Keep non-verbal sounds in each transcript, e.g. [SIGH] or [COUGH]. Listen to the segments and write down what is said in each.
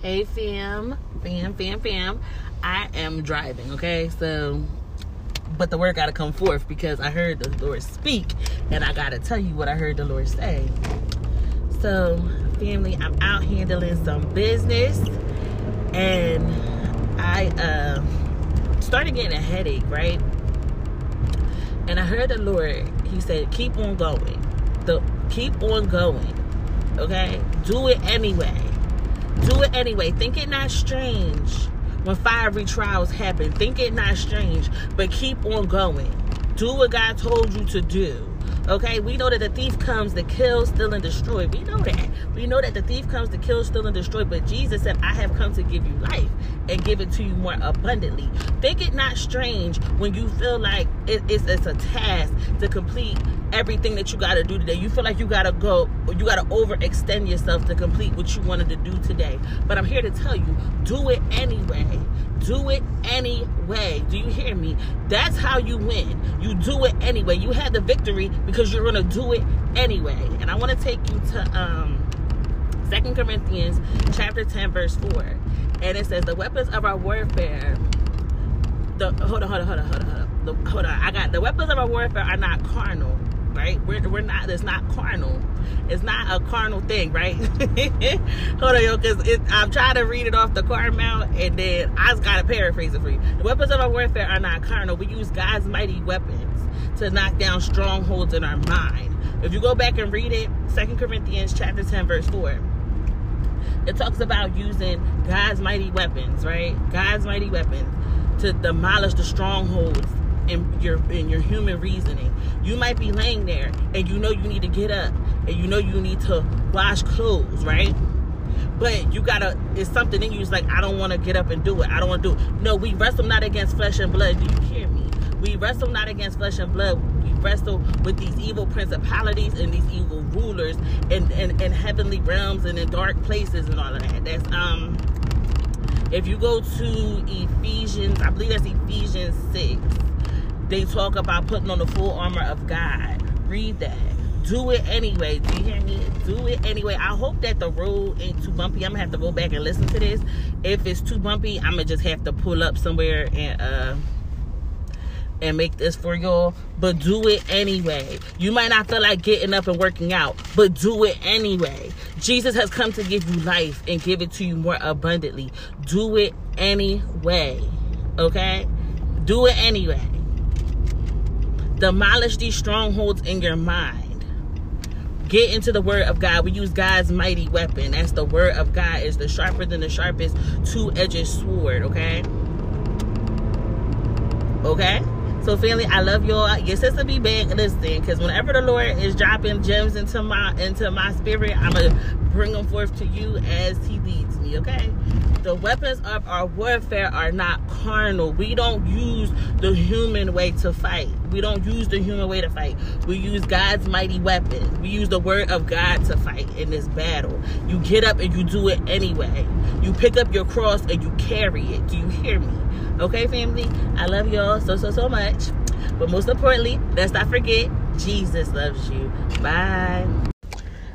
Hey fam, fam, fam, fam. I am driving, okay? So, but the word got to come forth because I heard the Lord speak and I got to tell you what I heard the Lord say. So, family, I'm out handling some business and I uh, started getting a headache, right? And I heard the Lord, He said, keep on going. The, keep on going, okay? Do it anyway do it anyway. Think it not strange when fiery trials happen. Think it not strange, but keep on going. Do what God told you to do. Okay, we know that the thief comes to kill, steal, and destroy. We know that. We know that the thief comes to kill, steal, and destroy. But Jesus said, I have come to give you life and give it to you more abundantly. Think it not strange when you feel like it, it's, it's a task to complete everything that you got to do today. You feel like you got to go, you got to overextend yourself to complete what you wanted to do today. But I'm here to tell you, do it anyway. Do it anyway. Do you hear me? That's how you win. You do it anyway. You had the victory because you're to do it anyway. And I want to take you to um Second Corinthians chapter 10 verse 4. And it says the weapons of our warfare the hold on, hold on, hold on, hold on, hold on. The, hold on. I got the weapons of our warfare are not carnal, right? We're, we're not, it's not carnal. It's not a carnal thing, right? [LAUGHS] Hold on, yo, because I'm trying to read it off the car mount, and then I just got to paraphrase it for you. The weapons of our warfare are not carnal. We use God's mighty weapons to knock down strongholds in our mind. If you go back and read it, Second Corinthians chapter 10, verse 4, it talks about using God's mighty weapons, right? God's mighty weapons to demolish the strongholds in your in your human reasoning. You might be laying there and you know you need to get up and you know you need to wash clothes, right? But you gotta it's something in you is like, I don't wanna get up and do it. I don't wanna do it. No, we wrestle not against flesh and blood. Do you hear me? We wrestle not against flesh and blood. We wrestle with these evil principalities and these evil rulers and in, in heavenly realms and in dark places and all of that. That's um if you go to Ephesians, I believe that's Ephesians 6 they talk about putting on the full armor of God. Read that. Do it anyway. Do you hear me? Do it anyway. I hope that the road ain't too bumpy. I'm gonna have to go back and listen to this. If it's too bumpy, I'm gonna just have to pull up somewhere and uh and make this for y'all. But do it anyway. You might not feel like getting up and working out, but do it anyway. Jesus has come to give you life and give it to you more abundantly. Do it anyway. Okay? Do it anyway. Demolish these strongholds in your mind. Get into the word of God. We use God's mighty weapon. That's the word of God. Is the sharper than the sharpest two-edged sword, okay? Okay? So family, I love y'all. Your sister be back listening because whenever the Lord is dropping gems into my into my spirit, I'm gonna bring them forth to you as He leads me. Okay. The weapons of our warfare are not carnal. We don't use the human way to fight. We don't use the human way to fight. We use God's mighty weapon. We use the word of God to fight in this battle. You get up and you do it anyway. You pick up your cross and you carry it. Do you hear me? Okay, family? I love y'all so, so, so much. But most importantly, let's not forget, Jesus loves you. Bye.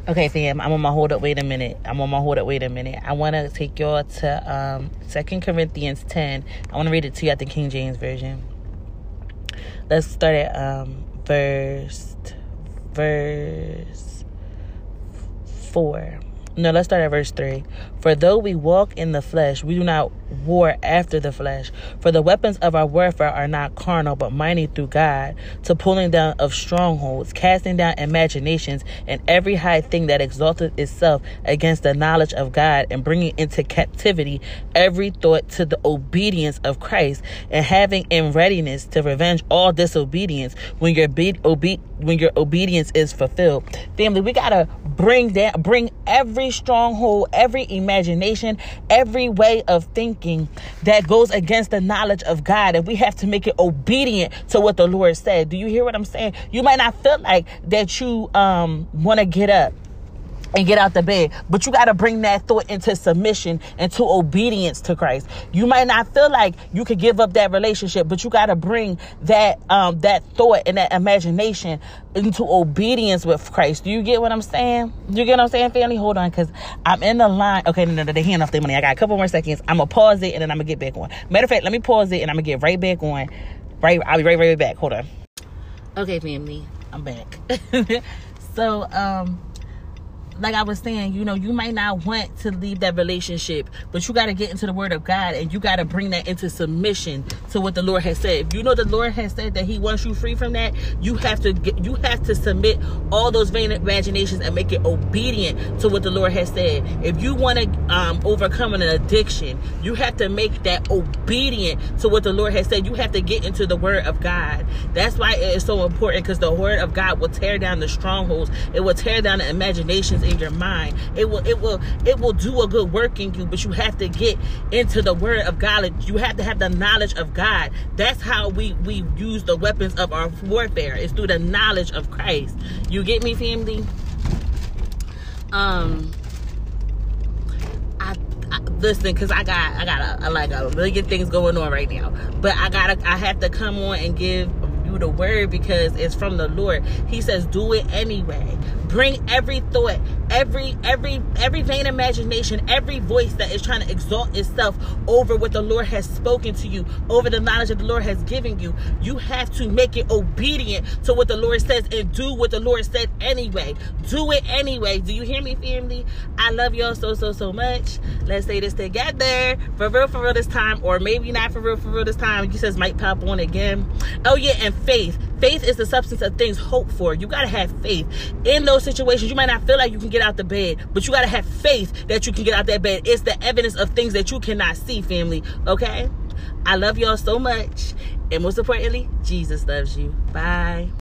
Okay, fam, I'm on my hold up. Wait a minute. I'm on my hold up. Wait a minute. I want to take y'all to um, 2 Corinthians 10. I want to read it to you at the King James Version. Let's start at um, verse, verse 4. No, let's start at verse 3. For though we walk in the flesh, we do not war after the flesh. For the weapons of our warfare are not carnal, but mighty through God, to pulling down of strongholds, casting down imaginations, and every high thing that exalted itself against the knowledge of God, and bringing into captivity every thought to the obedience of Christ, and having in readiness to revenge all disobedience when your obe- when your obedience is fulfilled. Family, we gotta bring down, bring every stronghold, every imagination, every way of thinking that goes against the knowledge of God. And we have to make it obedient to what the Lord said. Do you hear what I'm saying? You might not feel like that you um want to get up and get out the bed. But you got to bring that thought into submission and to obedience to Christ. You might not feel like you could give up that relationship, but you got to bring that um, that thought and that imagination into obedience with Christ. Do you get what I'm saying? You get what I'm saying, family? Hold on, because I'm in the line. Okay, no, no, they hand off their money. I got a couple more seconds. I'm gonna pause it and then I'm gonna get back on. Matter of fact, let me pause it and I'm gonna get right back on. Right, I'll be right, right back. Hold on. Okay, family, I'm back. [LAUGHS] so, um like I was saying, you know, you might not want to leave that relationship, but you got to get into the word of God and you got to bring that into submission to what the Lord has said. If you know the Lord has said that he wants you free from that, you have to get, you have to submit all those vain imaginations and make it obedient to what the Lord has said. If you want to um, overcome an addiction, you have to make that obedient to what the Lord has said. You have to get into the word of God. That's why it is so important because the word of God will tear down the strongholds. It will tear down the imaginations in your mind. It will it will it will do a good work in you, but you have to get into the word of God. You have to have the knowledge of God. That's how we we use the weapons of our warfare. It's through the knowledge of Christ. You get me, family? Um I, listen because I got I got a, a, like a million things going on right now. But I gotta I have to come on and give you the word because it's from the Lord. He says, do it anyway. Bring every thought, every every every vain imagination, every voice that is trying to exalt itself over what the Lord has spoken to you, over the knowledge that the Lord has given you. You have to make it obedient to what the Lord says and do what the Lord said anyway. Do it anyway. Do you hear me, family? I love y'all so so so much. Let's say this together. For real, for real this time, or maybe not for real, for real this time. You says might pop on again. Oh yeah, and faith. Faith is the substance of things hoped for. You gotta have faith in those situations. You might not feel like you can get out the bed, but you gotta have faith that you can get out that bed. It's the evidence of things that you cannot see, family. Okay? I love y'all so much. And most importantly, Jesus loves you. Bye.